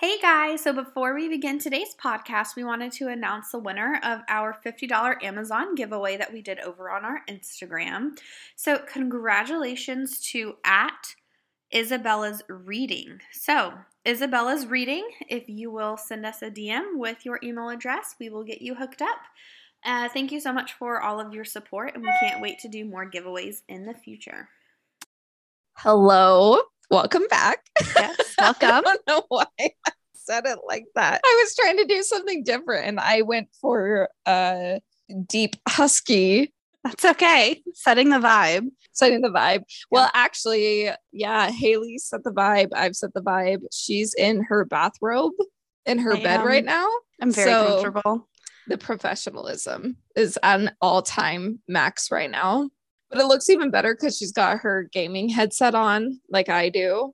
Hey guys, so before we begin today's podcast, we wanted to announce the winner of our $50 Amazon giveaway that we did over on our Instagram. So, congratulations to at Isabella's Reading. So, Isabella's Reading, if you will send us a DM with your email address, we will get you hooked up. Uh, thank you so much for all of your support, and we can't wait to do more giveaways in the future. Hello. Welcome back. Yes, welcome. I don't know why I said it like that. I was trying to do something different and I went for a deep husky. That's okay. Setting the vibe. Setting the vibe. Well, actually, yeah, Haley set the vibe. I've set the vibe. She's in her bathrobe in her I bed am. right now. I'm very so comfortable. The professionalism is an all time max right now. But it looks even better because she's got her gaming headset on, like I do.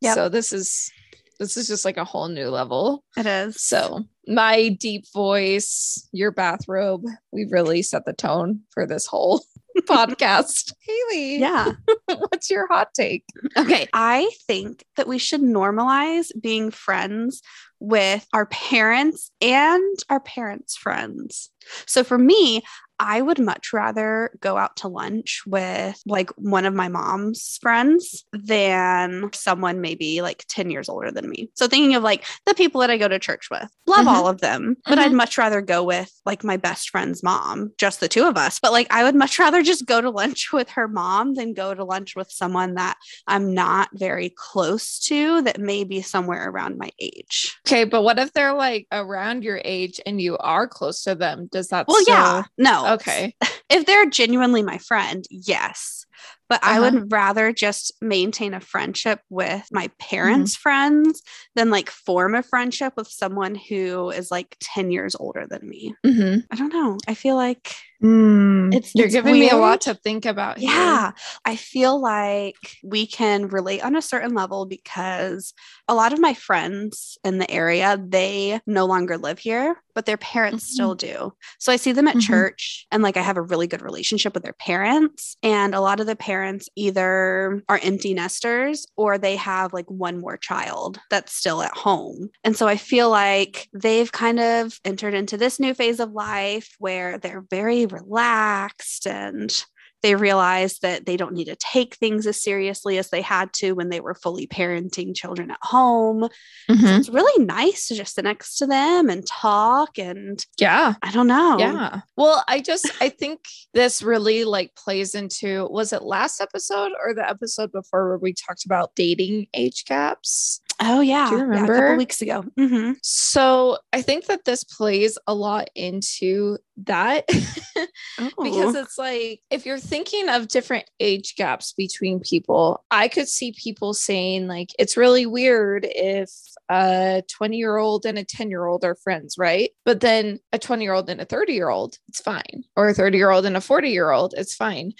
Yeah. So this is this is just like a whole new level. It is. So my deep voice, your bathrobe, we really set the tone for this whole podcast. Haley. Yeah. What's your hot take? Okay. I think that we should normalize being friends with our parents and our parents' friends. So for me, I would much rather go out to lunch with like one of my mom's friends than someone maybe like 10 years older than me. So thinking of like the people that I go to church with, love mm-hmm. all of them, but mm-hmm. I'd much rather go with like my best friend's mom, just the two of us. But like I would much rather just go to lunch with her mom than go to lunch with someone that I'm not very close to that may be somewhere around my age. Okay, but what if they're like around your age and you are close to them? Does that Well, still- yeah. No, Okay. If they're genuinely my friend, yes but uh-huh. I would rather just maintain a friendship with my parents' mm-hmm. friends than like form a friendship with someone who is like 10 years older than me. Mm-hmm. I don't know. I feel like mm. it's you're it's giving weird. me a lot to think about. Here. Yeah. I feel like we can relate on a certain level because a lot of my friends in the area, they no longer live here, but their parents mm-hmm. still do. So I see them at mm-hmm. church and like I have a really good relationship with their parents. And a lot of the parents parents either are empty nesters or they have like one more child that's still at home. And so I feel like they've kind of entered into this new phase of life where they're very relaxed and they realize that they don't need to take things as seriously as they had to when they were fully parenting children at home. Mm-hmm. So it's really nice to just sit next to them and talk and yeah, I don't know. Yeah. Well, I just I think this really like plays into was it last episode or the episode before where we talked about dating age gaps? Oh yeah, Do you remember yeah, a couple weeks ago? Mm-hmm. So I think that this plays a lot into that because it's like if you're thinking of different age gaps between people, I could see people saying like it's really weird if a 20 year old and a 10 year old are friends, right? But then a 20 year old and a 30 year old, it's fine, or a 30 year old and a 40 year old, it's fine.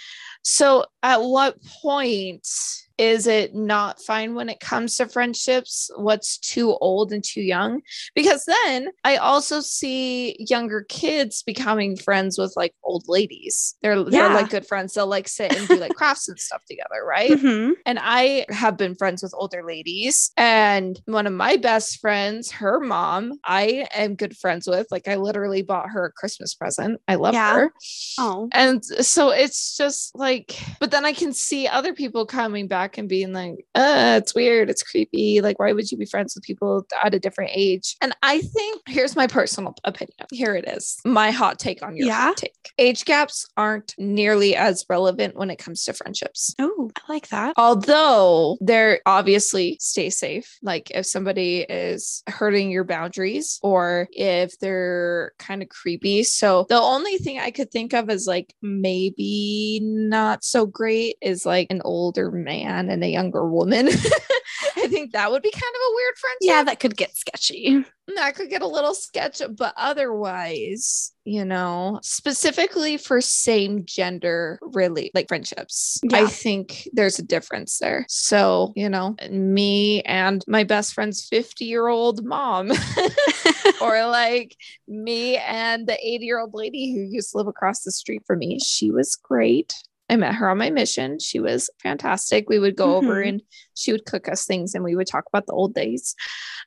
So at what point? Is it not fine when it comes to friendships? What's too old and too young? Because then I also see younger kids becoming friends with like old ladies. They're yeah. they're like good friends. They'll like sit and do like crafts and stuff together, right? Mm-hmm. And I have been friends with older ladies. And one of my best friends, her mom, I am good friends with. Like I literally bought her a Christmas present. I love yeah. her. Oh. And so it's just like, but then I can see other people coming back back and being like, uh, it's weird, it's creepy. Like, why would you be friends with people at a different age? And I think here's my personal opinion. Here it is. My hot take on your yeah? hot take. Age gaps aren't nearly as relevant when it comes to friendships. Oh, I like that. Although they're obviously stay safe. Like if somebody is hurting your boundaries or if they're kind of creepy. So the only thing I could think of is like maybe not so great is like an older man man and a younger woman. I think that would be kind of a weird friendship. Yeah, that could get sketchy. That could get a little sketchy, but otherwise, you know, specifically for same gender, really like friendships, yeah. I think there's a difference there. So, you know, me and my best friend's 50 year old mom, or like me and the 80 year old lady who used to live across the street from me, she was great. I met her on my mission. She was fantastic. We would go mm-hmm. over and she would cook us things and we would talk about the old days.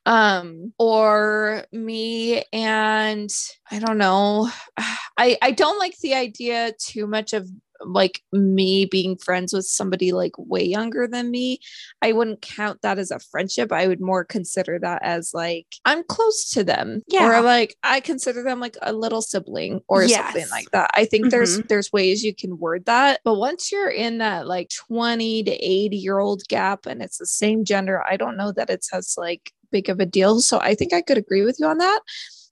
um or me and i don't know i i don't like the idea too much of like me being friends with somebody like way younger than me, I wouldn't count that as a friendship. I would more consider that as like I'm close to them. Yeah. Or like I consider them like a little sibling or yes. something like that. I think mm-hmm. there's there's ways you can word that. But once you're in that like 20 to 80 year old gap and it's the same gender, I don't know that it's as like big of a deal. So I think I could agree with you on that.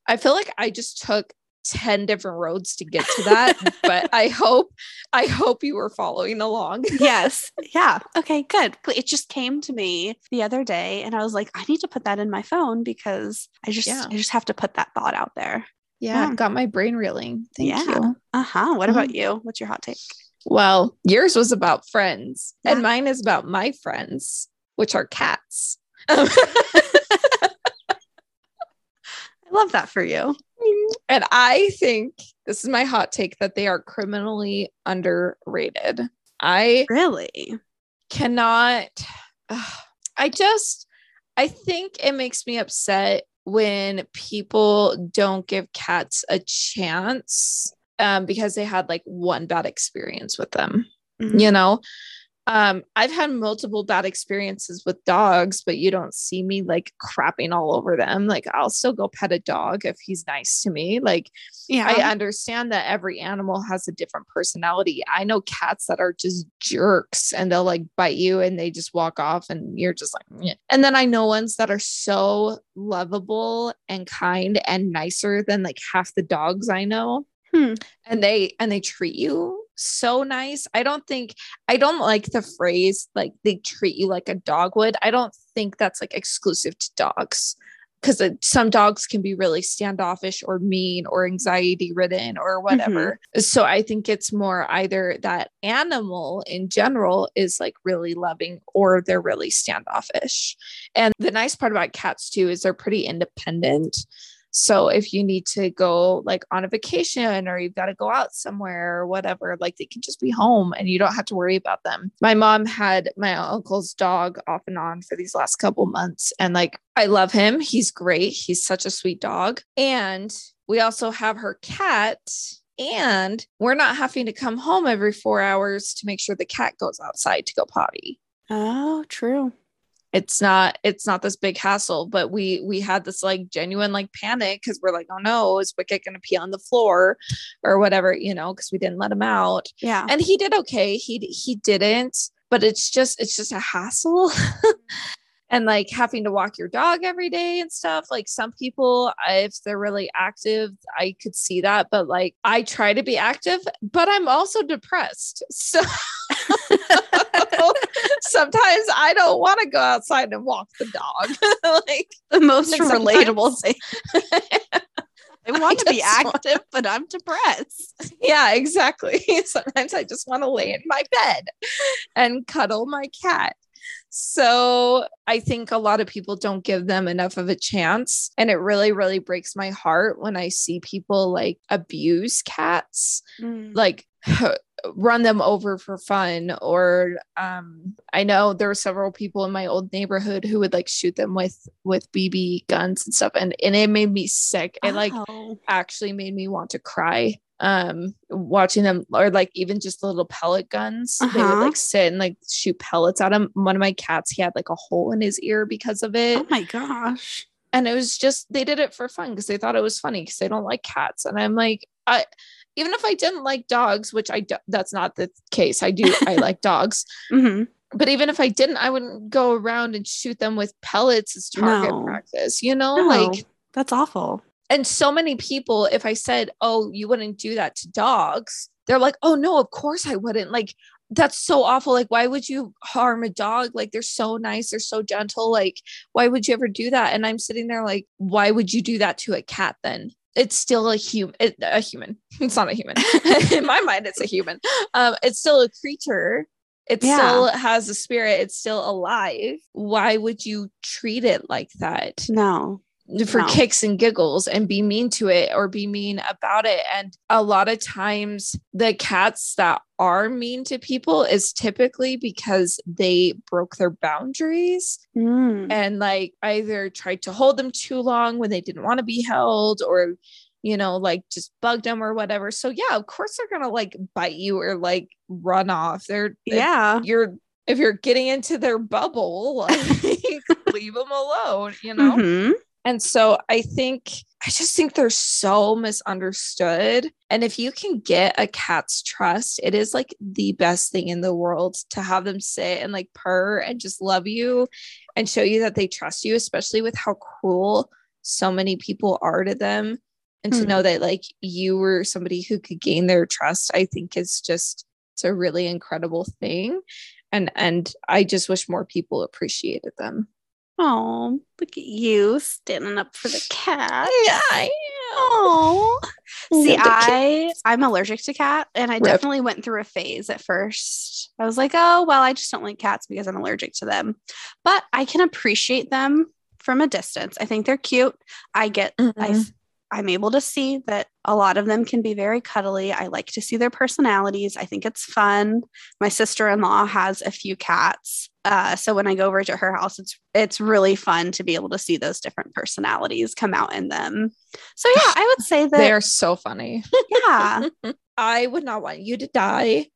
I feel like I just took 10 different roads to get to that but i hope i hope you were following along yes yeah okay good it just came to me the other day and i was like i need to put that in my phone because i just yeah. i just have to put that thought out there yeah, yeah. got my brain reeling thank yeah. you uh-huh what about mm-hmm. you what's your hot take well yours was about friends yeah. and mine is about my friends which are cats I love that for you. And I think this is my hot take that they are criminally underrated. I really cannot. Uh, I just, I think it makes me upset when people don't give cats a chance um, because they had like one bad experience with them. Mm-hmm. You know, um, I've had multiple bad experiences with dogs, but you don't see me like crapping all over them. Like I'll still go pet a dog if he's nice to me. Like, yeah, I understand that every animal has a different personality. I know cats that are just jerks and they'll like bite you and they just walk off and you're just like, Meh. and then I know ones that are so lovable and kind and nicer than like half the dogs I know. Hmm. And they and they treat you so nice. I don't think I don't like the phrase like they treat you like a dog would. I don't think that's like exclusive to dogs because some dogs can be really standoffish or mean or anxiety ridden or whatever. Mm-hmm. So I think it's more either that animal in general is like really loving or they're really standoffish. And the nice part about cats too is they're pretty independent. So if you need to go like on a vacation or you've got to go out somewhere or whatever, like they can just be home and you don't have to worry about them. My mom had my uncle's dog off and on for these last couple months and like I love him. He's great. He's such a sweet dog. And we also have her cat and we're not having to come home every 4 hours to make sure the cat goes outside to go potty. Oh, true it's not it's not this big hassle but we we had this like genuine like panic because we're like oh no is wicket gonna pee on the floor? or whatever you know because we didn't let him out. Yeah. And he did okay. He he didn't but it's just it's just a hassle. And like having to walk your dog every day and stuff like some people if they're really active i could see that but like i try to be active but i'm also depressed. So sometimes I don't want to go outside and walk the dog. like the most relatable thing. I want I to be active, want... but I'm depressed. Yeah, exactly. Sometimes I just want to lay in my bed and cuddle my cat. So I think a lot of people don't give them enough of a chance. And it really, really breaks my heart when I see people like abuse cats. Mm. Like run them over for fun or um i know there were several people in my old neighborhood who would like shoot them with with bb guns and stuff and and it made me sick it like oh. actually made me want to cry um watching them or like even just the little pellet guns uh-huh. they would uh-huh. like sit and like shoot pellets at him one of my cats he had like a hole in his ear because of it oh my gosh and it was just they did it for fun because they thought it was funny because they don't like cats and i'm like i even if I didn't like dogs, which I do, that's not the case. I do, I like dogs. Mm-hmm. But even if I didn't, I wouldn't go around and shoot them with pellets as target no. practice, you know? No, like, that's awful. And so many people, if I said, oh, you wouldn't do that to dogs, they're like, oh, no, of course I wouldn't. Like, that's so awful. Like, why would you harm a dog? Like, they're so nice, they're so gentle. Like, why would you ever do that? And I'm sitting there like, why would you do that to a cat then? It's still a human a human. It's not a human. In my mind it's a human. Um it's still a creature. It yeah. still has a spirit. It's still alive. Why would you treat it like that? No for No. kicks and giggles and be mean to it or be mean about it. And a lot of times, the cats that are mean to people is typically because they broke their boundaries Mm. and like either tried to hold them too long when they didn't want to be held or you know like just bugged them or whatever so yeah of course they're gonna like bite you or like run off they're Yeah. you're if you're getting into their bubble like leave them alone you know Mhm. And so I think, I just think they're so misunderstood. And if you can get a cat's trust, it is like the best thing in the world to have them sit and like purr and just love you and show you that they trust you, especially with how cruel so many people are to them. And to Hmm. know that like you were somebody who could gain their trust, I think is just, it's a really incredible thing. And, and I just wish more people appreciated them. Oh, look at you standing up for the cat. Yeah, I Oh. See, Love the cat. I I'm allergic to cat, and I Rip. definitely went through a phase at first. I was like, oh well, I just don't like cats because I'm allergic to them. But I can appreciate them from a distance. I think they're cute. I get I Mhm. I'm able to see that a lot of them can be very cuddly. I like to see their personalities. I think it's fun. My sister-in-law has a few cats. Uh, so when I go over to her house, it's it's really fun to be able to see those different personalities come out in them. So yeah, I would say that They are so funny. yeah. I would not want you to die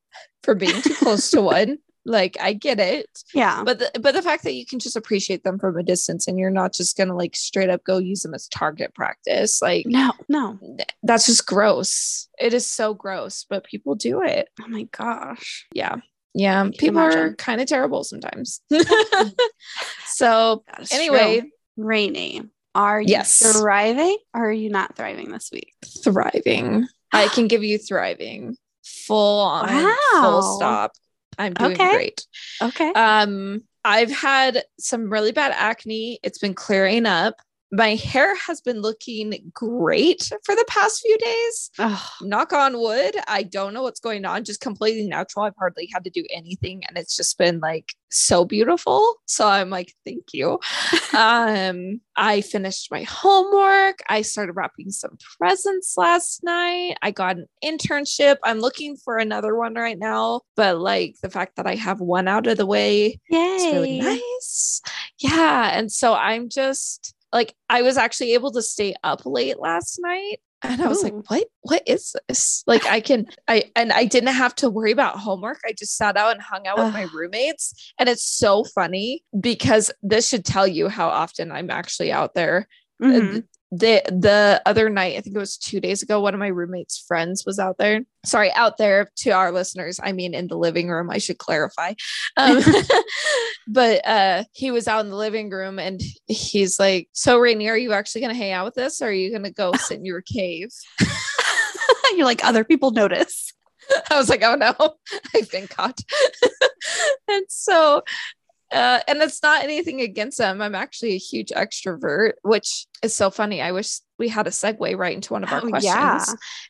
for being too close to one. Like I get it, Yeah. but the, but the fact that you can just appreciate them from a distance and you're not just gonna like straight up go use them as target practice, like No, no. that's just gross. It is so gross, but people do it. Oh my gosh. Yeah, yeah. People are kind of terrible sometimes. so anyway, true. Rainy, are you Yes. thriving or are you not thriving this week? thriving. I can give you thriving. Full on, full Wow. stop. I'm doing Okay. great. Okay. Um, I've had some really bad acne. It's been clearing up. My hair has been looking great for the past few days. Ugh. Knock on wood. I don't know what's going on. Just completely natural. I've hardly had to do anything, and it's just been like so beautiful. So I'm like, thank you. um, I finished my homework. I started wrapping some presents last night. I got an internship. I'm looking for another one right now, but like the fact that I have one out of the way Yay. it's really nice. Yeah. And so I'm just like, I was actually able to stay up late last night. And I was Ooh. like, what, what is this? Like I can, I, and I didn't have to worry about homework. I just sat out and hung out with my roommates. And it's so funny because this should tell you how often I'm actually out there Mhm. The the other night i think it was two days ago one of my roommates friends was out there sorry out there to our listeners i mean in the living room i should clarify um, but uh he was out in the living room and he's like so rainy are you actually going to hang out with us or are you going to go sit in your cave You're like other people notice. I was like, oh no, I've been caught. and so, uh, and it's not anything against them. I'm actually a huge extrovert, which is so funny. I wish we had a segue right into one of our Oh, questions. yeah.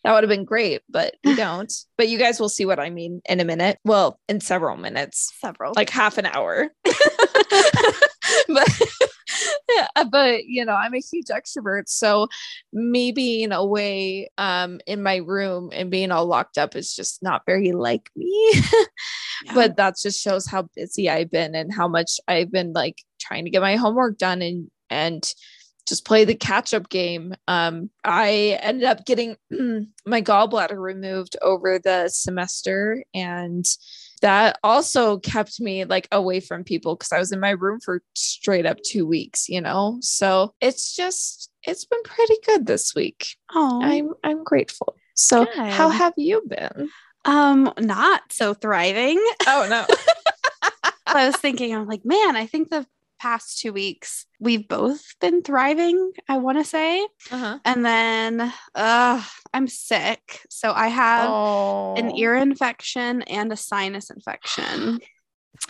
That would have been great, but we don't. but you guys will see what I mean in a minute. Well, in several minutes, Several. like half an hour. but but you know, I'm a huge extrovert. So me being away um in my room and being all locked up is just not very like me. Yeah. But that just shows how busy I've been and how much I've been like trying to get my homework done and and just play the catch up game. Um, I ended up getting my gallbladder removed over the semester, and that also kept me like away from people because I was in my room for straight up two weeks, you know? So it's just, it's been pretty good this week. oh, I'm, I'm grateful. So, how have you been? um, not so thriving. Oh, no. I was thinking, I'm like, man, I think the past two weeks we've both been thriving. I want to say, uh-huh. and then, uh, I'm sick, so I have Oh, an ear infection and a sinus infection.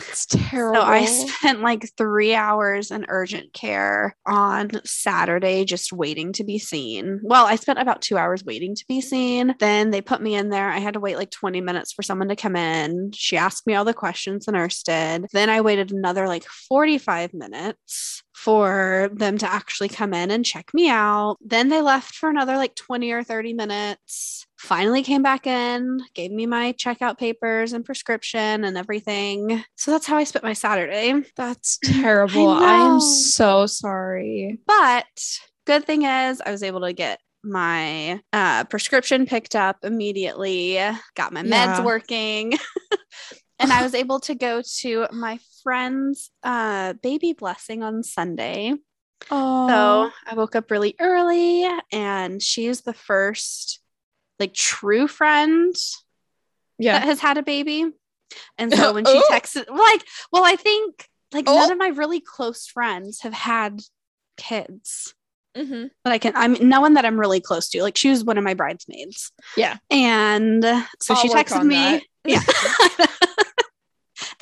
It's terrible. So I spent like three hours in urgent care on Saturday just waiting to be seen. Well, I spent about two hours waiting to be seen. Then they put me in there. I had to wait like 20 minutes for someone to come in. She asked me all the questions the nurse did. Then I waited another like 45 minutes for them to actually come in and check me out. Then they left for another like 20 or 30 minutes. Finally came back in, gave me my checkout papers and prescription and everything. So that's how I spent my Saturday. That's terrible. I, am so sorry. But good thing is I was able to get my uh, prescription picked up immediately, got my meds yeah. working. and I was able to go to my friend's uh, baby blessing on Sunday. Oh. So I woke up really early, and she's the first like true friend yeah. that has had a baby. And so when she oh. texted, like, well, I think like oh. none of my really close friends have had kids. Mm-hmm. But I can, I'm no one that I'm really close to. Like she was one of my bridesmaids. Yeah. And so I'll she texted me. Yeah.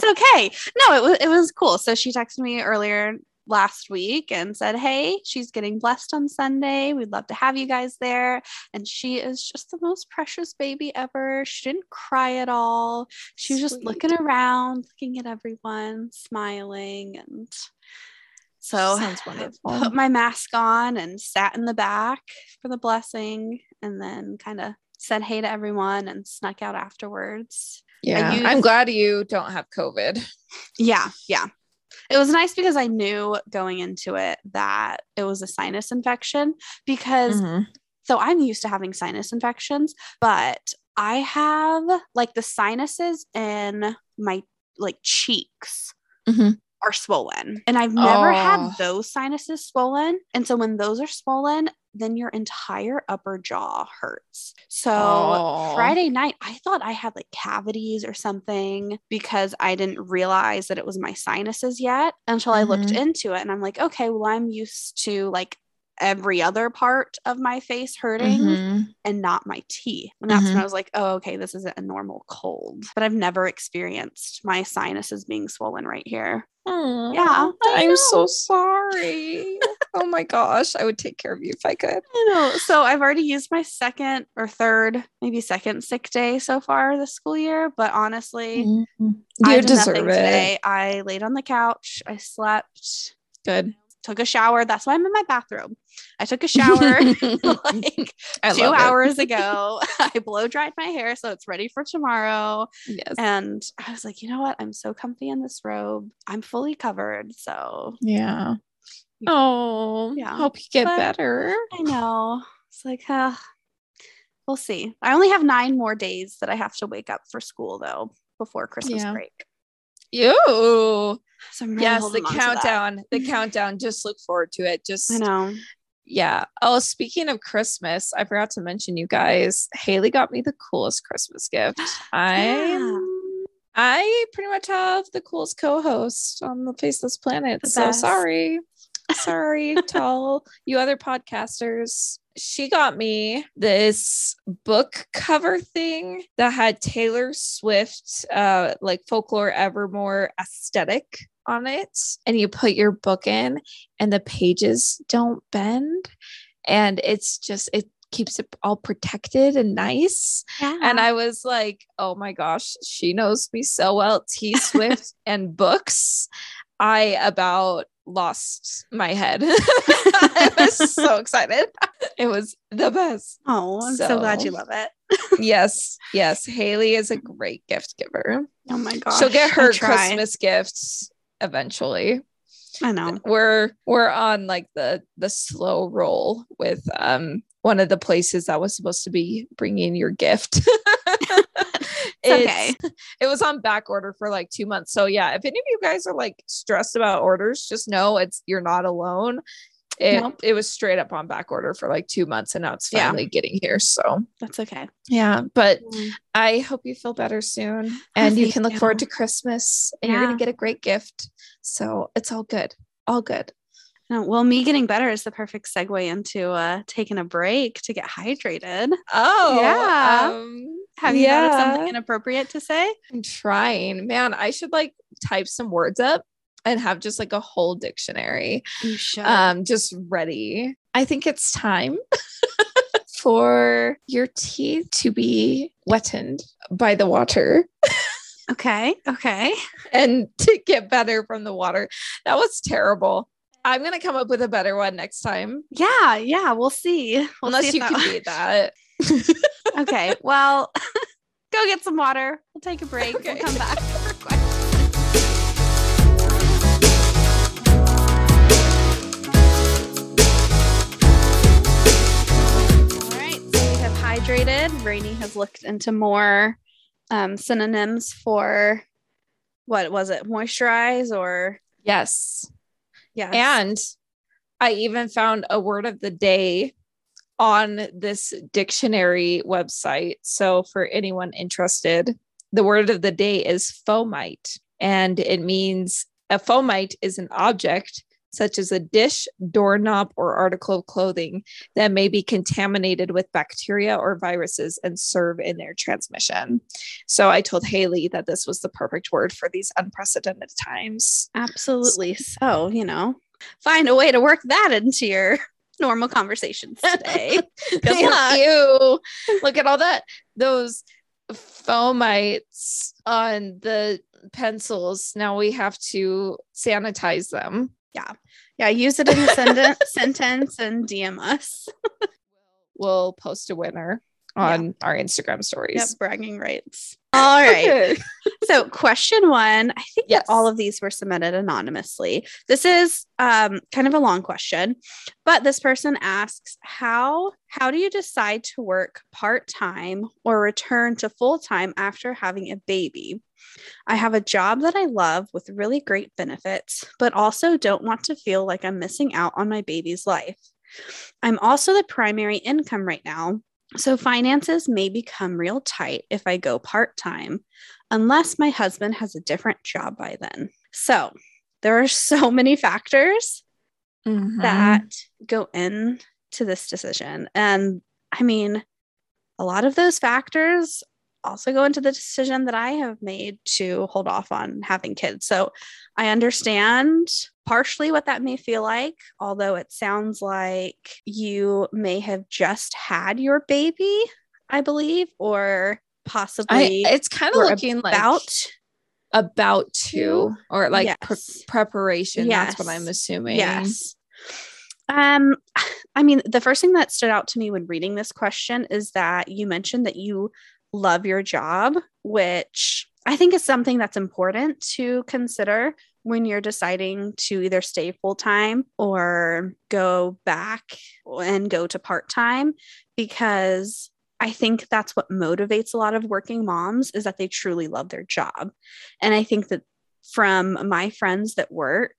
it's okay. No, it was it was cool. So she texted me earlier last week and said, Hey, she's getting blessed on Sunday. We'd love to have you guys there. And she is just the most precious baby ever. She didn't cry at all. She was Sweet. just looking around, looking at everyone, smiling. And so sounds wonderful. I put my mask on and sat in the back for the blessing and then kind of said hey to everyone and snuck out afterwards. Yeah. Used, I'm glad you don't have COVID. Yeah. Yeah. It was nice because I knew going into it that it was a sinus infection because mm-hmm. so I'm used to having sinus infections, but I have like the sinuses in my like cheeks. Mm-hmm are swollen. And I've never oh. had those sinuses swollen. And so when those are swollen, then your entire upper jaw hurts. So oh. Friday night, I thought I had like cavities or something because I didn't realize that it was my sinuses yet until mm-hmm. I looked mm-hmm. into it. And I'm like, okay, well, I'm used to like every other part of my face hurting mm-hmm. and not my teeth. And that's mm-hmm. when I was like, oh, okay, this isn't a normal cold. But I've never experienced my sinuses being swollen right here. Yeah, I'm so sorry. oh my gosh, I would take care of you if I could. I know. So I've already used my second or third, maybe second sick day so far this school year. But honestly, mm-hmm. you I deserve it. Today. I laid on the couch. I slept. Good took a shower. That's why I'm in my bathroom. I took a shower like two hours ago. I blow dried my hair so it's ready for tomorrow. Yes. And I was like, you know what? I'm so comfy in this robe. I'm fully covered. So yeah. Oh, yeah. Hope you get but better. I know. It's like, uh, we'll see. I only have nine more days that I have to wake up for school though before Christmas yeah. break. You. So really yes, the countdown, the countdown. Just look forward to it. Just I know. Yeah. Oh, speaking of Christmas, I forgot to mention you guys. Haley got me the coolest Christmas gift. I yeah. I pretty much have the coolest co-host on the face of this planet. The so best. sorry. Sorry to all you other podcasters she got me this book cover thing that had Taylor Swift, uh, like folklore evermore aesthetic on it. And you put your book in, and the pages don't bend. And it's just, it keeps it all protected and nice. Yeah. And I was like, oh my gosh, she knows me so well. T Swift and books. I about lost my head. I was so excited. It was the best. Oh, I'm so, so glad you love it. yes, yes. Haley is a great gift giver. Oh my gosh. She'll get her Christmas gifts eventually. I know. We're we're on like the the slow roll with um one of the places that was supposed to be bringing your gift. okay. It was on back order for like two months. So yeah, if any of you guys are like stressed about orders, just know it's you're not alone. It, nope. it was straight up on back order for like two months and now it's finally yeah. getting here. So that's okay. Yeah. But mm. I hope you feel better soon and you can look you. forward to Christmas and yeah. you're going to get a great gift. So it's all good. All good. well, me getting better is the perfect segue into uh, taking a break to get hydrated. Oh, yeah. Um, have you yeah. something inappropriate to say? I'm trying. Man, I should like type some words up and have just like a whole dictionary You should. um just ready. I think it's time for your teeth to be wettened by the water okay. Okay. and to get better from the water. That was terrible. I'm gonna come up with a better one next time. Yeah. Yeah. We'll see. We'll Unless see you can beat that. okay. Well, go get some water. We'll take a break. Okay. We'll come back for questions. All right. So we have hydrated. Rainy has looked into more um, synonyms for what was it? Moisturize or Yes. yeah. And I even found a word of the day on this dictionary website. So, for anyone interested, the word of the day is fomite, and it means a fomite is an object such as a dish, doorknob, or article of clothing that may be contaminated with bacteria or viruses and serve in their transmission. So, I told Haley that this was the perfect word for these unprecedented times. Absolutely. So, you know, find a way to work that into your normal conversations today. Thank you. Look at all that those fomites on the pencils. Now we have to sanitize them. Yeah, Yeah. use it in a sentence, sentence and DM us. We'll post a winner on our Instagram stories. Yep, bragging rights. All right. So, question one, I think Yes. that all of these were submitted anonymously. This is um, kind of a long question, but this person asks how how do you decide to work part time or return to full time after having a baby? I have a job that I love with really great benefits, but also don't want to feel like I'm missing out on my baby's life. I'm also the primary income right now, so finances may become real tight if I go part time, unless my husband has a different job by then. So there are so many factors Mhm. that go into this decision. And I mean, a lot of those factors also go into the decision that I have made to hold off on having kids. So I understand partially what that may feel like, although it sounds like you may have just had your baby, I believe, or I, possibly it's kind of looking like about. about to or like pre- Yes. preparation. That's what I'm assuming. Yes. Um, I mean, the first thing that stood out to me when reading this question is that you mentioned that you love your job, which I think is something that's important to consider when you're deciding to either stay full time or go back and go to part time, because I think that's what motivates a lot of working moms is that they truly love their job. And I think that from my friends that work,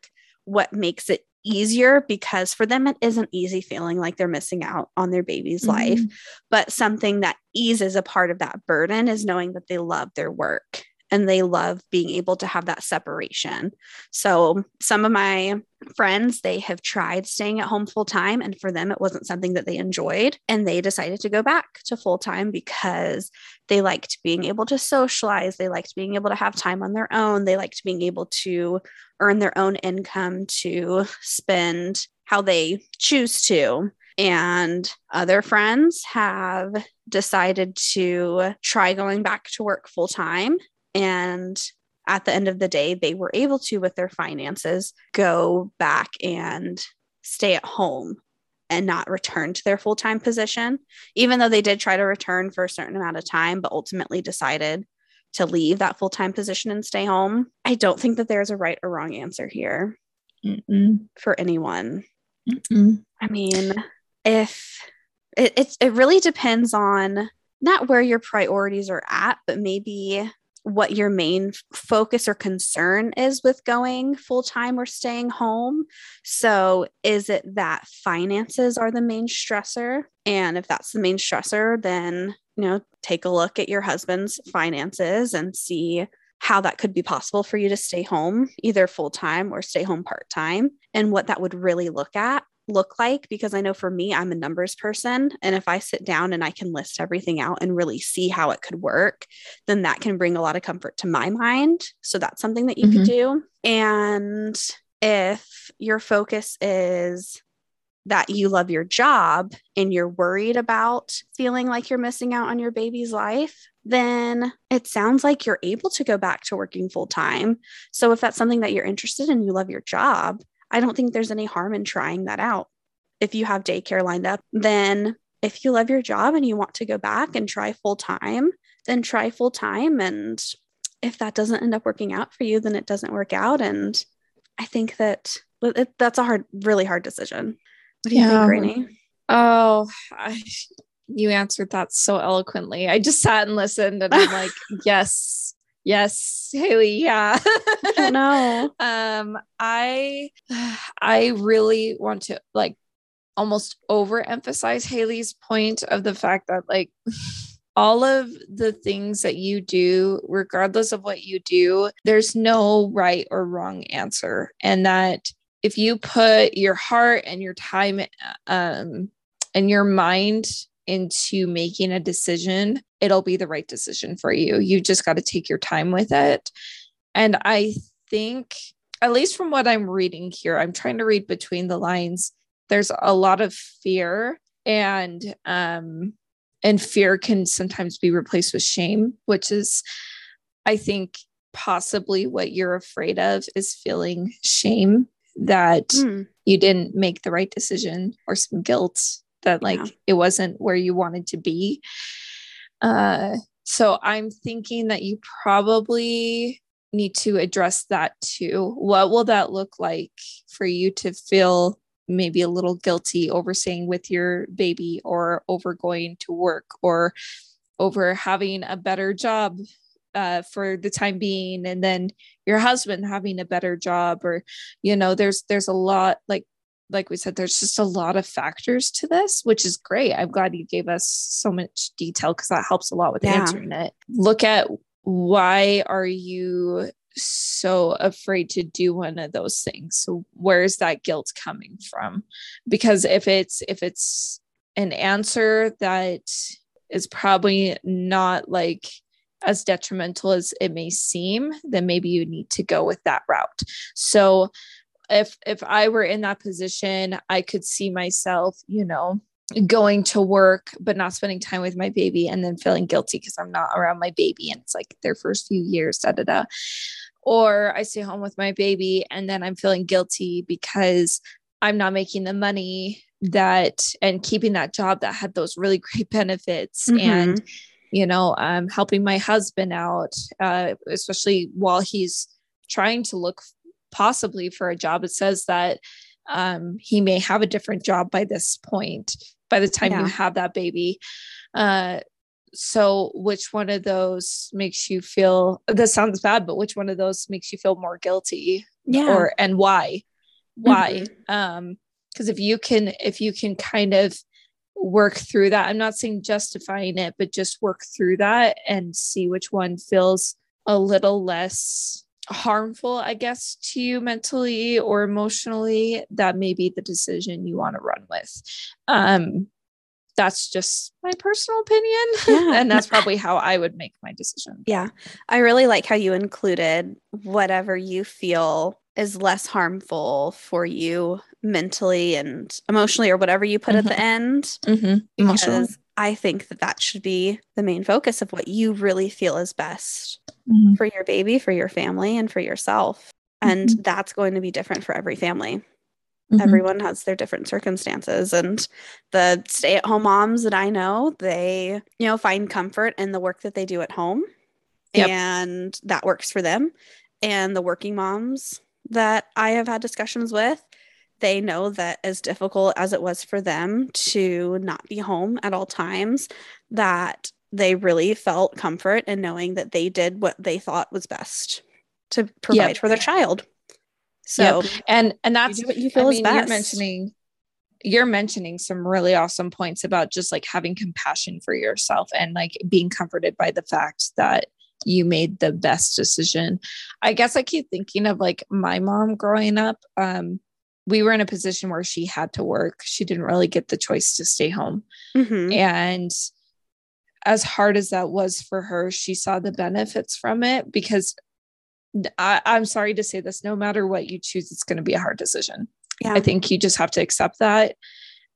what makes it easier because for them it isn't easy feeling like they're missing out on their baby's life Mhm. but something that eases a part of that burden is knowing that they love their work and they love being able to have that separation. So some of my friends they have tried staying at home full time and for them it wasn't something that they enjoyed and they decided to go back to full time because they liked being able to socialize they liked being able to have time on their own they liked being able to earn their own income to spend how they choose to. And other friends have decided to try going back to work full time and at the end of the day they were able to with their finances go back and stay at home and not return to their full-time position even though they did try to return for a certain amount of time but ultimately decided to leave that full-time position and stay home i don't think that there's a right or wrong answer here Mm-mm. for anyone Mm-mm. i mean if it, it's it really depends on not where your priorities are at but maybe what your main focus or concern is with going full time or staying home. So, is it that finances are the main stressor? And if that's the main stressor, then, you know, take a look at your husband's finances and see how that could be possible for you to stay home either full time or stay home part time and what that would really look at look like because I know for me, I'm a numbers person. And if I sit down and I can list everything out and really see how it could work, then that can bring a lot of comfort to my mind. So that's something that you mm-hmm. could do. And if your focus is that you love your job and you're worried about feeling like you're missing out on your baby's life, then it sounds like you're able to go back to working full time. So, if that's something that you're interested in, you love your job, I don't think there's any harm in trying that out. If you have daycare lined up, then if you love your job and you want to go back and try full time, then try full time. And if that doesn't end up working out for you, then it doesn't work out. And I think that it, that's a hard, really hard decision. What do you yeah. think, Rainey? Oh, I, you answered that so eloquently. I just sat and listened and I'm like, yes, Yes, Haley. Yeah. no. um, I I really want to like almost overemphasize Haley's point of the fact that like all of the things that you do, regardless of what you do, there's no right or wrong answer. And that if you put your heart and your time um, and your mind into making a decision, it'll be the right decision for you. You just got to take your time with it. And I think, at least from what I'm reading here, I'm trying to read between the lines. There's a lot of fear and um and fear can sometimes be replaced with shame, which is I think possibly what you're afraid of is feeling shame that mm. you didn't make the right decision or some guilt that like yeah. it wasn't where you wanted to be. Uh, so I'm thinking that you probably need to address that too. What will that look like for you to feel maybe a little guilty over staying with your baby or over going to work or over having a better job uh, for the time being and then your husband having a better job or you know there's there's a lot like like we said, there's just a lot of factors to this, which is great. I'm glad you gave us so much detail because that helps a lot with yeah. answering it. Look at why are you so afraid to do one of those things so where's that guilt coming from because if it's if it's an answer that is probably not like as detrimental as it may seem then maybe you need to go with that route so if if I were in that position, I could see myself, you know, going to work but not spending time with my baby and then feeling guilty because I'm not around my baby and it's like their first few years, da da da. Or I stay home with my baby and then I'm feeling guilty because I'm not making the money that and keeping that job that had those really great benefits mm-hmm. and you know um, helping my husband out uh, especially while he's trying to look possibly for a job. It says that um, he may have a different job by this point, by the time yeah. you have that baby. Uh, so, which one of those makes you feel? This sounds bad, but which one of those makes you feel more guilty? Yeah. Or and why? Why? Mm-hmm. Um, because if you can, if you can kind of work through that, I'm not saying justifying it, but just work through that and see which one feels a little less harmful, I guess, to you mentally or emotionally, that may be the decision you want to run with. Um, that's just my personal opinion. Yeah. and that's probably how I would make my decision. Yeah. I really like how you included whatever you feel is less harmful for you mentally and emotionally or whatever you put mm-hmm. at the end. Mm-hmm. Because I think that that should be the main focus of what you really feel is best mm-hmm. for your baby, for your family, and for yourself. And mm-hmm. that's going to be different for every family. Mm-hmm. Everyone has their different circumstances. And the stay at home moms that I know, they, you know, find comfort in the work that they do at home. Yep. And that works for them. And the working moms that I have had discussions with, they know that as difficult as it was for them to not be home at all times, that they really felt comfort in knowing that they did what they thought was best to provide yep. for their child. So, yep. and and that's you what you feel I mean, You're mentioning you're mentioning some really awesome points about just like having compassion for yourself and like being comforted by the fact that you made the best decision. I guess I keep thinking of like my mom growing up. Um, we were in a position where she had to work. She didn't really get the choice to stay home. Mm-hmm. And as hard as that was for her, she saw the benefits from it because I, am sorry to say this, no matter what you choose, it's going to be a hard decision. Yeah. I think you just have to accept that.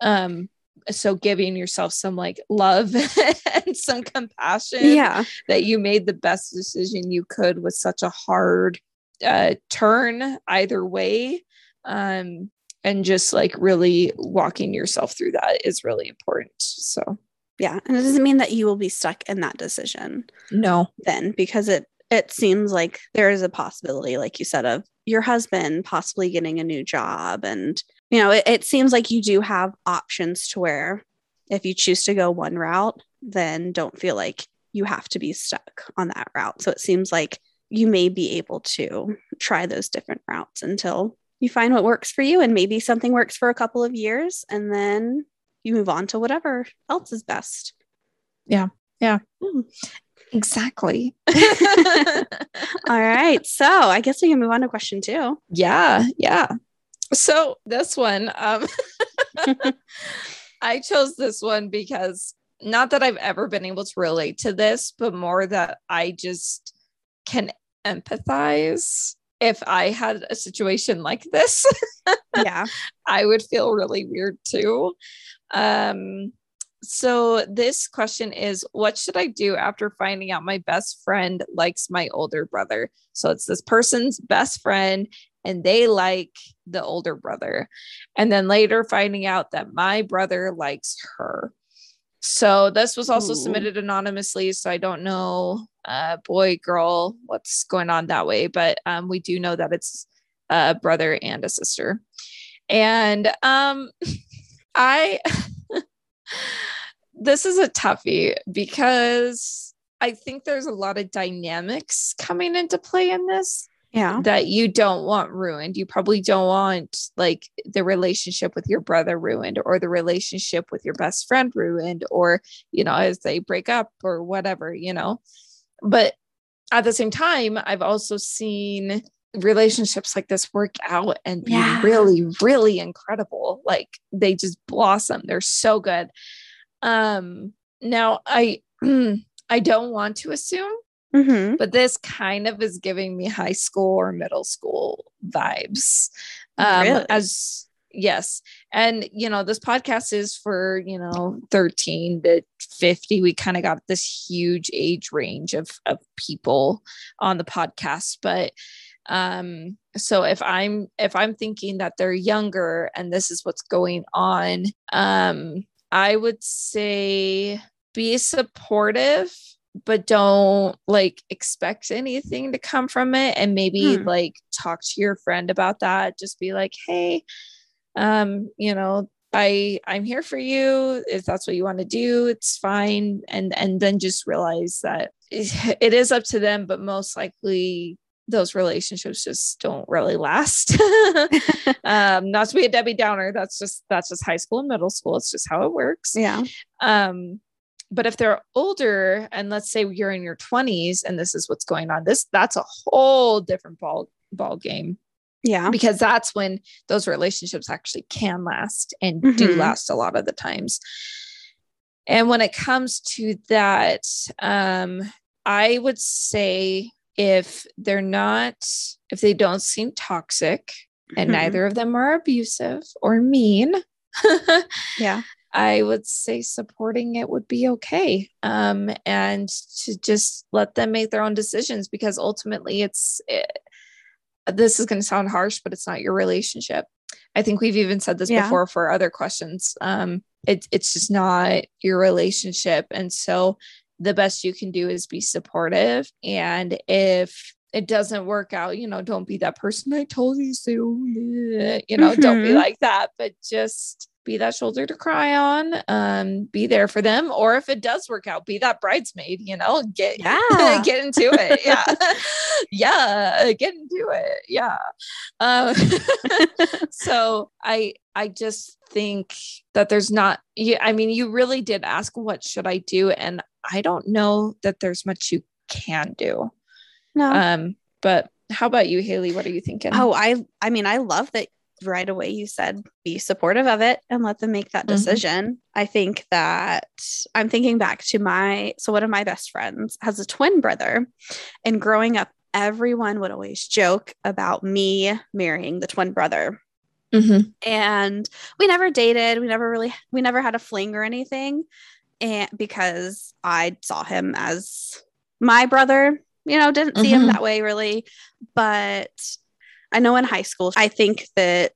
Um, so giving yourself some like love and some compassion yeah that you made the best decision you could with such a hard uh, turn either way um, and just like really walking yourself through that is really important. So yeah. And it doesn't mean that you will be stuck in that decision no. then because it it seems like there is a possibility like you said of your husband possibly getting a new job. And you know, it, it seems like you do have options to where if you choose to go one route, then don't feel like you have to be stuck on that route. So it seems like you may be able to try those different routes until you find what works for you. And maybe something works for a couple of years and then you move on to whatever else is best. Yeah. Yeah. Hmm. Exactly. All right. So I guess we can move on to question two. Yeah. Yeah. So this one, um, I chose this one because not that I've ever been able to relate to this, but more that I just can empathize. If I had a situation like this, yeah, I would feel really weird too. Um, so this question is what should I do after finding out my best friend likes my older brother? So it's this person's best friend and they like the older brother. And then later finding out that my brother likes her. So this was also Ooh. submitted anonymously. So I don't know, uh, boy, girl, what's going on that way. But um, we do know that it's a brother and a sister. And um, I, this is a toughie because I think there's a lot of dynamics coming into play in this yeah. that you don't want ruined. You probably don't want like the relationship with your brother ruined or the relationship with your best friend ruined or you know as they break up or whatever you know? But at the same time i've also seen relationships like this work out and be yeah. really really incredible. Like they just blossom. They're so good. Um now i i don't want to assume Mm-hmm. But this kind of is giving me high school or middle school vibes. Um, really? As yes. And, you know, this podcast is for, you know, 13 to 50. We kind of got this huge age range of, of people on the podcast. But, um, so if I'm, if I'm thinking that they're younger and this is what's going on, um, I would say be supportive but don't like expect anything to come from it and maybe hmm. like talk to your friend about that. Just be like hey um you know i i'm here for you. If that's what you want to do it's fine. And and then just realize that it is up to them but most likely those relationships just don't really last. Um not to be a debbie downer that's just that's just high school and middle school. It's just how it works. Yeah. Um but if they're older and let's say you're in your 20s and this is what's going on this that's a whole different ball ball game yeah because that's when those relationships actually can last and mm-hmm. do last a lot of the times and when it comes to that um i would say if they're not if they don't seem toxic and mm-hmm. neither of them are abusive or mean yeah I would say supporting it would be okay. Um, and to just let them make their own decisions because ultimately it's, it, eh, this is going to sound harsh, but it's not your relationship. I think we've even said this yeah. before for other questions. Um, it, it's just not your relationship. And so the best you can do is be supportive. And if it doesn't work out, you know, don't be that person I told you so. You know, mm-hmm. don't be mm-hmm. like that, but just be that shoulder to cry on um be there for them or if it does work out be that bridesmaid you know get yeah. get into it yeah yeah get into it yeah um, so i i just think that there's not yeah i mean you really did ask what should i do and i don't know that there's much you can do. No. Um, but how about you, Haley? What are you thinking? Oh, I I mean, I love that right away you said be supportive of it and let them make that Mhm. decision. I think that I'm thinking back to my so one of my best friends has a twin brother and growing up everyone would always joke about me marrying the twin brother Mhm. and we never dated we never really we never had a fling or anything and because i saw him as my brother you know didn't see him Mhm. that way really but i know in high school i think that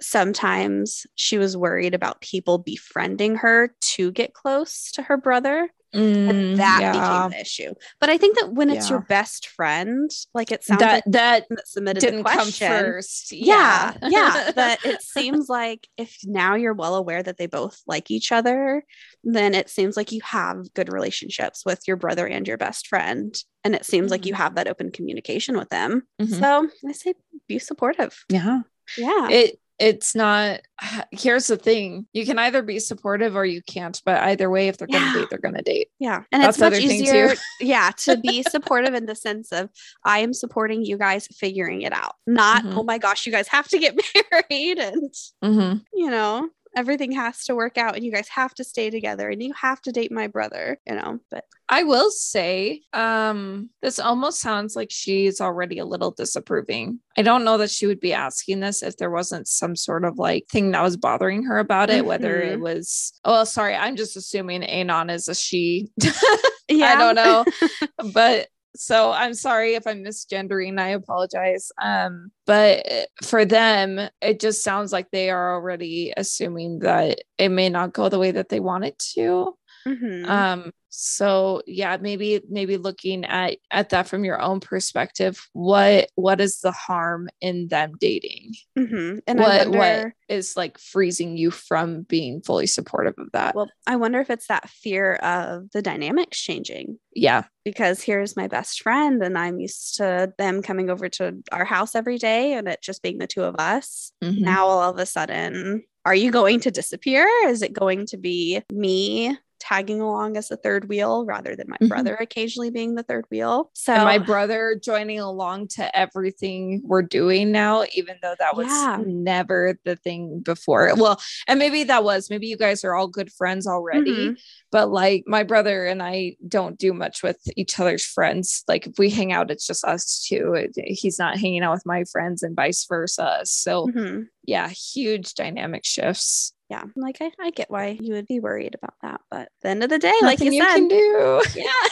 sometimes she was worried about people befriending her to get close to her brother Mm, and that yeah. became the issue. But i think that when it's your best friend like it sounds that like that that submitted didn't come question. first. yeah yeah. But it seems like if now you're well aware that they both like each other then it seems like you have good relationships with your brother and your best friend. And it seems like you have that open communication with them. Mhm. so i say be supportive. Yeah. yeah. It it's not here's the thing. You can either be supportive or you can't, but either way, if they're Yeah. gonna date, they're gonna date. yeah and That's it's much other thing, too. easier yeah to be supportive in the sense of i am supporting you guys figuring it out not Mhm. oh my gosh you guys have to get married and Mm-hmm. you know everything has to work out and you guys have to stay together and you have to date my brother you know but I will say, um, this almost sounds like she's already a little disapproving. I don't know that she would be asking this if there wasn't some sort of like thing that was bothering her about it, whether it Mhm. was, oh, sorry, I'm just assuming Anon is a she. yeah I don't know. but so I'm sorry if I'm misgendering. I apologize. Um, but for them, it just sounds like they are already assuming that it may not go the way that they want it to Mhm. um so yeah maybe maybe looking at at that from your own perspective what what is the harm in them dating Mhm. And what wonder, what is like freezing you from being fully supportive of that well, I wonder if it's that fear of the dynamics changing. yeah Because here's my best friend, and I'm used to them coming over to our house every day and it just being the two of us. Mhm. Now, all of a sudden, are you going to disappear? Is it going to be me tagging along as the third wheel rather than my Mhm. brother occasionally being the third wheel? So, and my brother joining along to everything we're doing now even though that was Yeah. never the thing before well and maybe that was maybe you guys are all good friends already Mhm. but like my brother and I don't do much with each other's friends. Like if we hang out, it's just us two. He's not hanging out with my friends and vice versa. So Mhm. yeah, huge dynamic shifts. Yeah, like I, I get why you would be worried about that, but at the end of the day, like Nothing you said, can do. yeah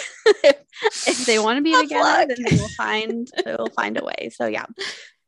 if, if they want to be Tough together luck. then they will find they will find a way so yeah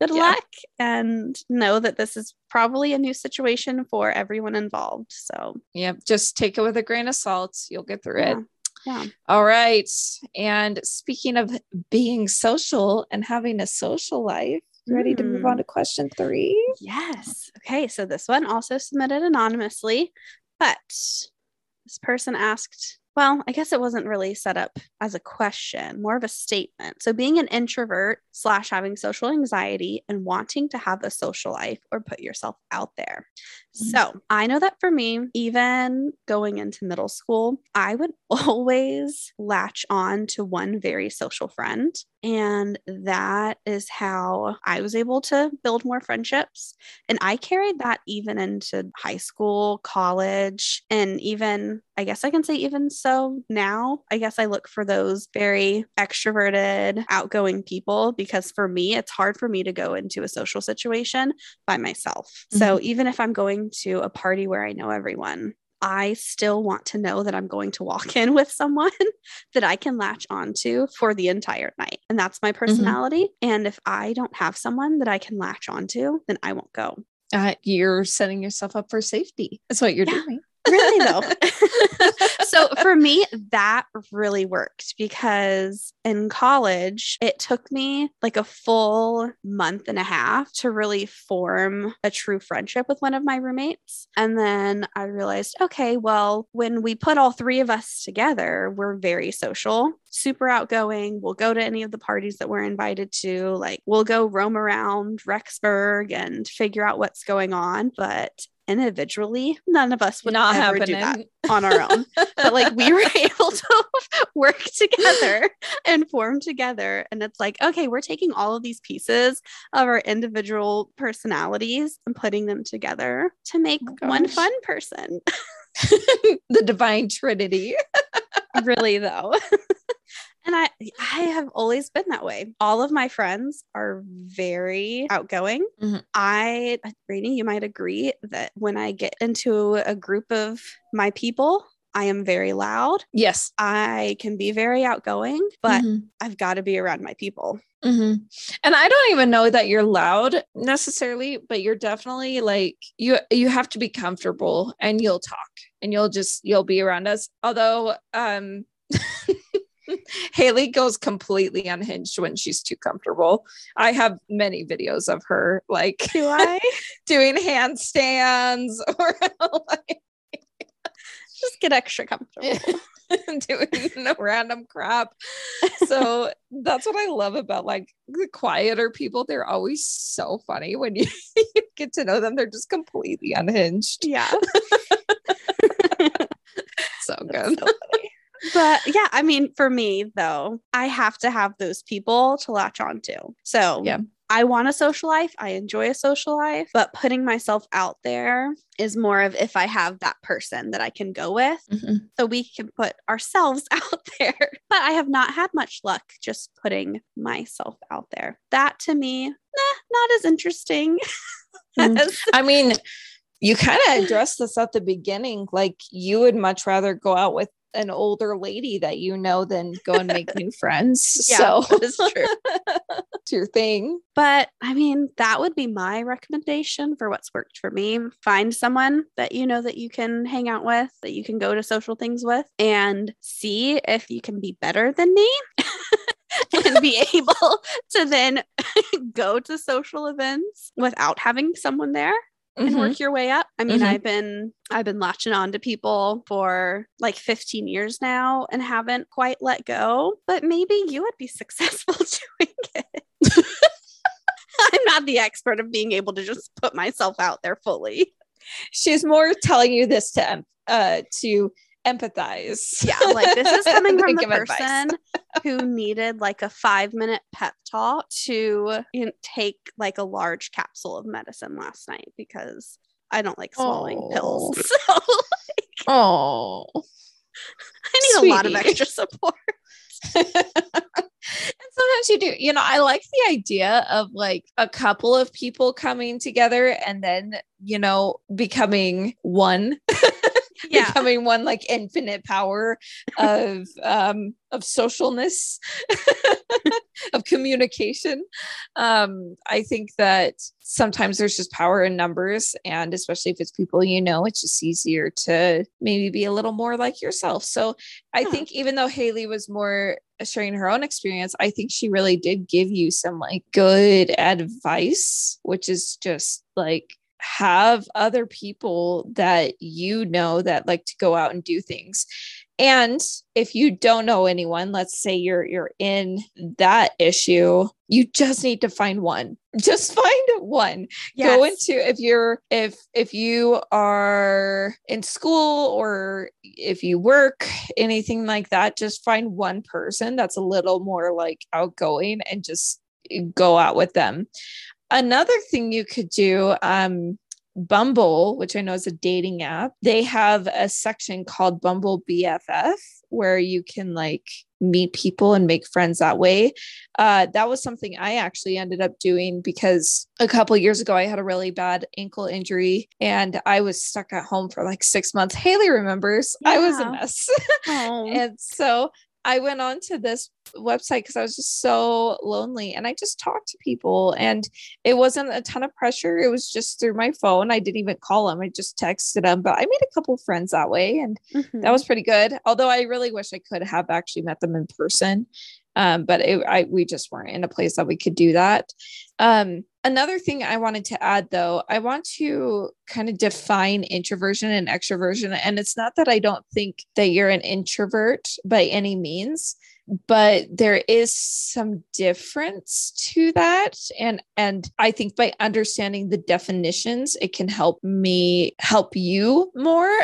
good Yeah. luck and know that this is probably a new situation for everyone involved so yeah, just take it with a grain of salt. You'll get through it. yeah All right. And speaking of being social and having a social life, you ready to move Mm. on to question three? yes okay so this one also submitted anonymously but this person asked well i guess it wasn't really set up as a question more of a statement so being an introvert slash having social anxiety and wanting to have a social life or put yourself out there. Mm-hmm. so i know that for me even going into middle school i would always latch on to one very social friend. And that is how i was able to build more friendships. And I carried that even into high school, college, and even, I guess I can say, even so now, I guess I look for those very extroverted, outgoing people because for me, it's hard for me to go into a social situation by myself. So mm-hmm. even if I'm going to a party where I know everyone, I still want to know that I'm going to walk in with someone that I can latch onto for the entire night. And that's my personality. And if I don't have someone that I can latch onto, then I won't go. Uh, you're setting yourself up for safety. That's what you're Yeah. doing. Really, though. so for me, that really worked because in college, it took me like a full month and a half to really form a true friendship with one of my roommates. And then I realized, okay, well, when we put all three of us together, we're very social, super outgoing. We'll go to any of the parties that we're invited to. Like, we'll go roam around Rexburg and figure out what's going on. But individually, none of us would Not ever happening. do that. on our own. but like we were able to work together and form together. And it's like, okay, we're taking all of these pieces of our individual personalities and putting them together to make oh one fun person. the divine trinity. really though. And I I have always been that way. All of my friends are very outgoing. Mm-hmm. I Rainy, you might agree that when I get into a group of my people, I am very loud. Yes. I can be very outgoing, but mm-hmm. I've got to be around my people. Mm-hmm. And I don't even know that you're loud necessarily, but you're definitely like you you have to be comfortable and you'll talk and you'll just you'll be around us. Although um Haley goes completely unhinged when she's too comfortable. I have many videos of her like do I doing handstands or like just get extra comfortable. doing random crap. So that's what I love about like the quieter people. They're always so funny when you, you get to know them. They're just completely unhinged. Yeah. so good. So but yeah, I mean, for me though, I have to have those people to latch on to. So yeah. I want a social life. I enjoy a social life, but putting myself out there is more of if I have that person that I can go with. Mm-hmm. So we can put ourselves out there. But I have not had much luck just putting myself out there. That to me, nah, not as interesting. Mm. as- I mean, you kind of addressed this at the beginning. Like you would much rather go out with an older lady that you know than go and make new friends. Yeah, so it's true. it's your thing. But I mean, that would be my recommendation for what's worked for me. Find someone that you know that you can hang out with, that you can go to social things with, and see if you can be better than me. and be able to then go to social events without having someone there and mm-hmm. work your way up. I mean, mm-hmm. I've been I've been latching on to people for like 15 years now and haven't quite let go, but maybe you would be successful doing it. I'm not the expert of being able to just put myself out there fully. She's more telling you this to uh to empathize. Yeah, like this is coming from the person who needed like a five minute pep talk to take like a large capsule of medicine last night because I don't like swallowing oh. pills. So, like, oh, I need Sweetie. a lot of extra support. and sometimes you do you know i like the idea of like a couple of people coming together and then you know becoming one yeah. becoming one like infinite power of um of socialness of communication. Um i think that sometimes there's just power in numbers and especially if it's people you know it's just easier to maybe be a little more like yourself. So i think even though haley was more sharing her own experience i think she really did give you some like good advice which is just like have other people that you know that like to go out and do things. And if you don't know anyone let's say you're you're in that issue you just need to find one. Just find one. Yes. go into if you're if if you are in school or if you work anything like that just find one person that's a little more like outgoing and just go out with them Another thing you could do, um, Bumble, which I know is a dating app, they have a section called Bumble BFF where you can like meet people and make friends that way. Uh, that was something I actually ended up doing because a couple years ago I had a really bad ankle injury and I was stuck at home for like six months. Haley remembers yeah. I was a mess. and so I went on to this website because I was just so lonely and I just talked to people and it wasn't a ton of pressure. It was just through my phone. I didn't even call them. I just texted them, but I made a couple friends that way and mm-hmm. that was pretty good. Although I really wish I could have actually met them in person. Um, but it, I, we just weren't in a place that we could do that. Um, another thing I wanted to add though, I want to kind of define introversion and extroversion. And it's not that I don't think that you're an introvert by any means, but there is some difference to that. And and i think by understanding the definitions it can help me help you more.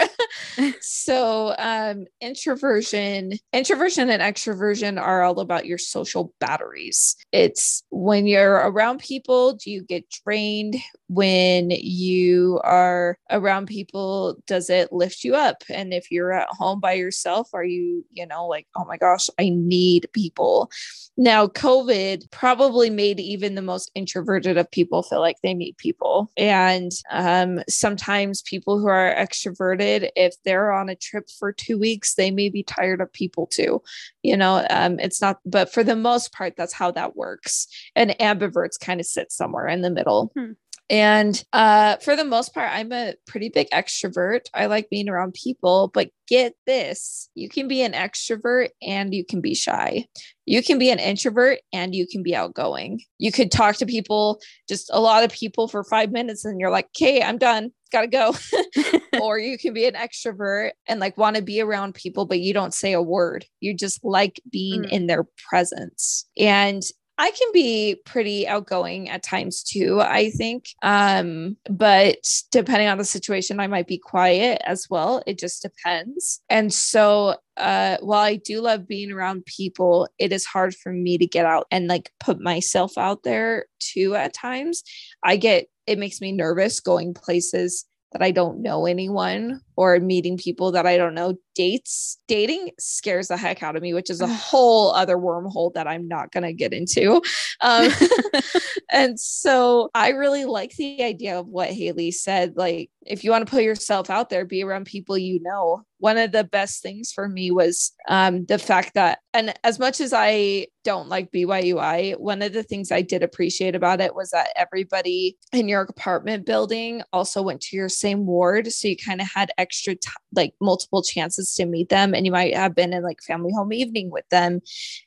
So um introversion introversion and extroversion are all about your social batteries. It's when you're around people do you get drained when you are around people does it lift you up? And if you're at home by yourself are you you know like oh my gosh i need people. Now covid probably made even the most introverted of people feel like they need people. And um, sometimes people who are extroverted if they're on a trip for two weeks they may be tired of people too you know? Um, it's not but for the most part that's how that works. And ambiverts kind of sit somewhere in the middle. Hmm. And uh, for the most part, I'm a pretty big extrovert. I like being around people, but get this you can be an extrovert and you can be shy. You can be an introvert and you can be outgoing. You could talk to people, just a lot of people for five minutes, and you're like, okay, I'm done, gotta go. or you can be an extrovert and like want to be around people, but you don't say a word. You just like being mm. in their presence. And I can be pretty outgoing at times too, I think. Um, but depending on the situation, I might be quiet as well. It just depends. And so uh, while I do love being around people, it is hard for me to get out and like put myself out there too at times. I get it makes me nervous going places that I don't know anyone or meeting people that I don't know. Dates, dating scares the heck out of me, which is a whole other wormhole that I'm not going to get into. Um, and so I really like the idea of what Haley said. Like, if you want to put yourself out there, be around people you know. One of the best things for me was um, the fact that, and as much as I don't like BYUI, one of the things I did appreciate about it was that everybody in your apartment building also went to your same ward. So you kind of had extra, t- like multiple chances to meet them. And you might have been in like family home evening with them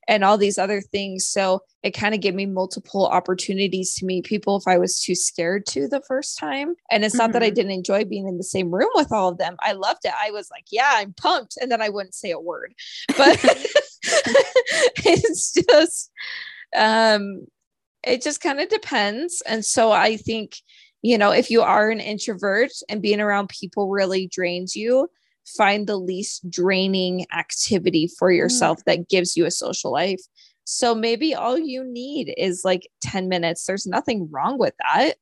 and all these other things. So it kind of gave me multiple opportunities to meet people if I was too scared to the first time. And it's not mm-hmm. that I mm-hmm. didn't enjoy being in the same room with all of them. I loved it. I was like, yeah, I'm pumped. And then I wouldn't say a word. But it's just um it just kind of depends. And so I think, you know, if you are an introvert and being around people really drains you, find the least draining activity for mm. yourself mm. that gives you a social life so maybe all you need is like 10 minutes. There's nothing wrong with that.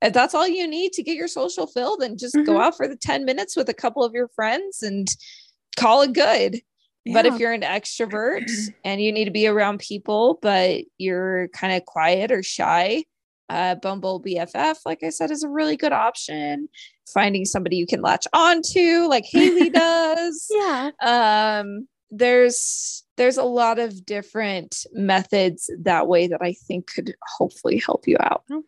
If that's all you need to get your social fill, then just mm-hmm. go out for the 10 minutes with a couple of your friends and call it good. Yeah. But if you're an extrovert and you need to be around people, but you're kind of quiet or shy, uh, Bumble BFF, like I said, is a really good option. Finding somebody you can latch on to, like Haley does. yeah. Um, there's there's a lot of different methods that way that I think could hopefully help you out. Oh,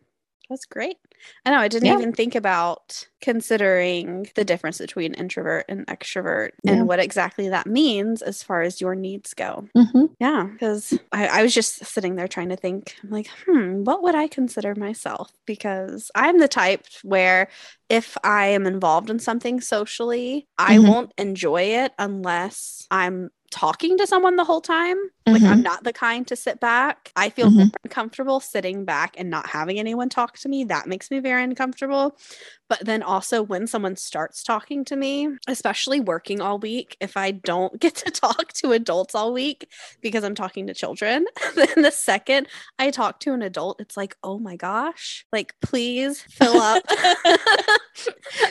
that's great. I know I didn't yeah. even think about considering the difference between introvert and extrovert yeah. and what exactly that means as far as your needs go. Mm-hmm. Yeah, because I, I, was just sitting there trying to think, I'm like, hmm, what would I consider myself? Because I'm the type where if I am involved in something socially, I mm-hmm. won't enjoy it unless I'm talking to someone the whole time. Mm-hmm. Like I'm mm-hmm. not the kind to sit back. I feel mm-hmm. uncomfortable sitting back and not having anyone talk to me. That makes me very uncomfortable. But then also when someone starts talking to me, especially working all week, if I don't get to talk to adults all week because I'm talking to children, then the second I talk to an adult, it's like, "Oh my gosh, like please fill up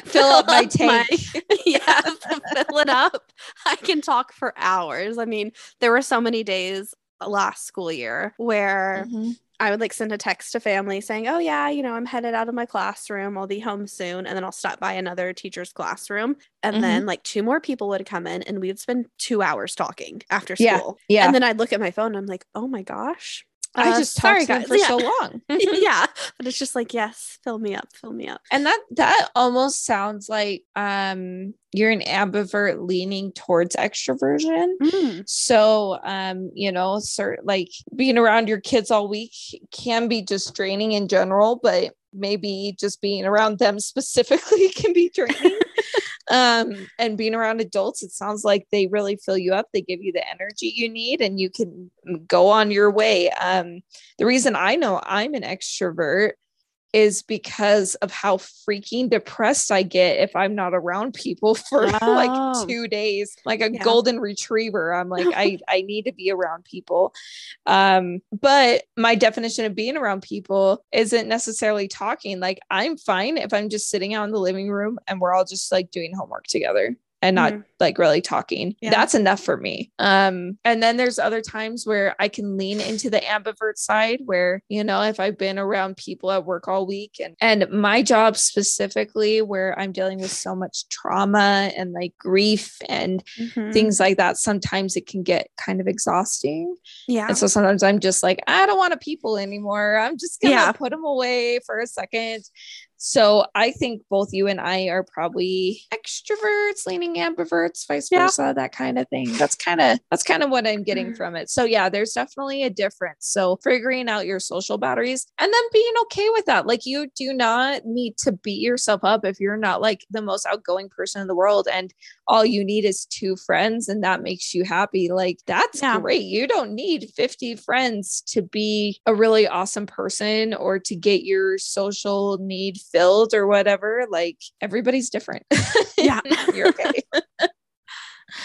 fill up my tank." My, yeah, fill it up. I can talk for hours. I mean, there were so many days last school year where mm-hmm. I would like send a text to family saying, Oh, yeah, you know, I'm headed out of my classroom. I'll be home soon. And then I'll stop by another teacher's classroom. And mm-hmm. then like two more people would come in and we'd spend two hours talking after school. Yeah. yeah. And then I'd look at my phone and I'm like, Oh my gosh, I uh, just sorry guys for yeah. so long. yeah, but it's just like yes, fill me up, fill me up. And that that almost sounds like um you're an ambivert leaning towards extroversion. Mm. So um you know, sort like being around your kids all week can be just draining in general, but maybe just being around them specifically can be draining um and being around adults it sounds like they really fill you up they give you the energy you need and you can go on your way. Um the reason i know i'm an extrovert is because of how freaking depressed I get if I'm not around people for oh. like two days, like a yeah. golden retriever. I'm like, I, I need to be around people. Um, but my definition of being around people isn't necessarily talking. Like I'm fine if I'm just sitting out in the living room and we're all just like doing homework together and not mm-hmm. like really talking. Yeah. That's enough for me. Um, and then there's other times where I can lean into the ambivert side where, you know, if I've been around people at work all week and and my job specifically where I'm dealing with so much trauma and like grief and mm-hmm. things like that, sometimes it can get kind of exhausting. Yeah. And so sometimes I'm just like, I don't want to people anymore. I'm just gonna yeah. put them away for a second so I think both you and I are probably extroverts, leaning ambiverts, vice yeah. versa, that kind of thing. That's kind of that's kind of what I'm getting mm. from it. So yeah, there's definitely a difference. So figuring out your social batteries and then being okay with that. Like you do not need to beat yourself up if you're not like the most outgoing person in the world and all you need is two friends and that makes you happy. Like that's yeah. great. You don't need 50 friends to be a really awesome person or to get your social need filled or whatever. Like everybody's different. Yeah. You're okay.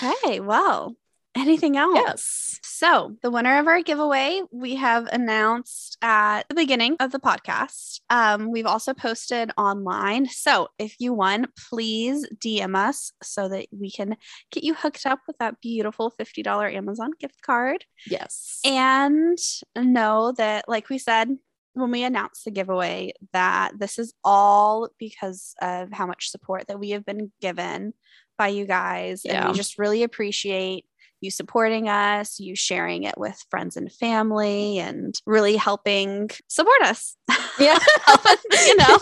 okay. Well, anything else? Yes. So, the winner of our giveaway we have announced at the beginning of the podcast. Um, we've also posted online. So, if you won, please DM us so that we can get you hooked up with that beautiful $50 Amazon gift card. Yes. And know that, like we said, when we announced the giveaway that this is all because of how much support that we have been given by you guys yeah. and we just really appreciate you supporting us, you sharing it with friends and family, and really helping support us. Yeah. Help us, you know,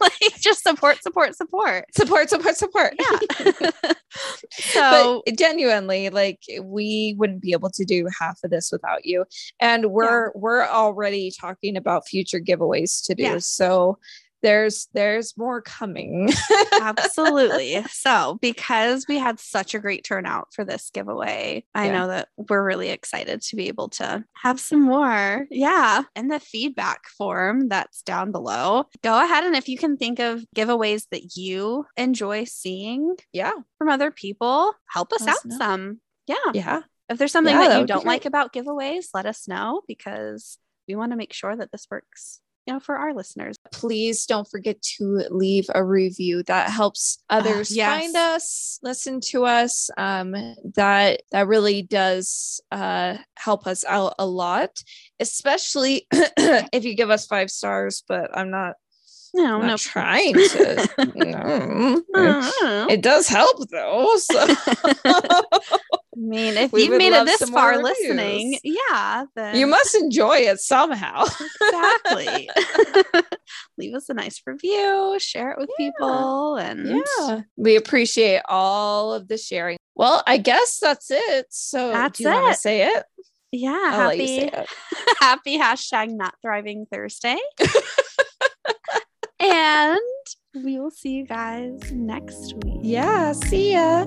like just support, support, support. Support, support, support. Yeah. so but genuinely, like we wouldn't be able to do half of this without you. And we're yeah. we're already talking about future giveaways to do. Yeah. So there's there's more coming. Absolutely. So, because we had such a great turnout for this giveaway, I yeah. know that we're really excited to be able to have some more. Yeah. And the feedback form that's down below, go ahead and if you can think of giveaways that you enjoy seeing yeah, from other people, help us, out know. some. Yeah. Yeah. If there's something yeah, that you don't like about giveaways, let us know because we want to make sure that this works you know for our listeners please don't forget to leave a review that helps ah, others uh, yes. find us listen to us um, that that really does uh, help us out a lot especially if you give us five stars but i'm not no, I'm no, trying to. no. Uh-huh. It does help though. So. I mean, if we you've made it this far listening, yeah, then you must enjoy it somehow. exactly. Leave us a nice review, share it with yeah. people, and yeah, we appreciate all of the sharing. Well, I guess that's it. So, that's do you want to say it? Yeah, I'll happy, it. happy hashtag not thriving Thursday. And we will see you guys next week. Yeah, see ya.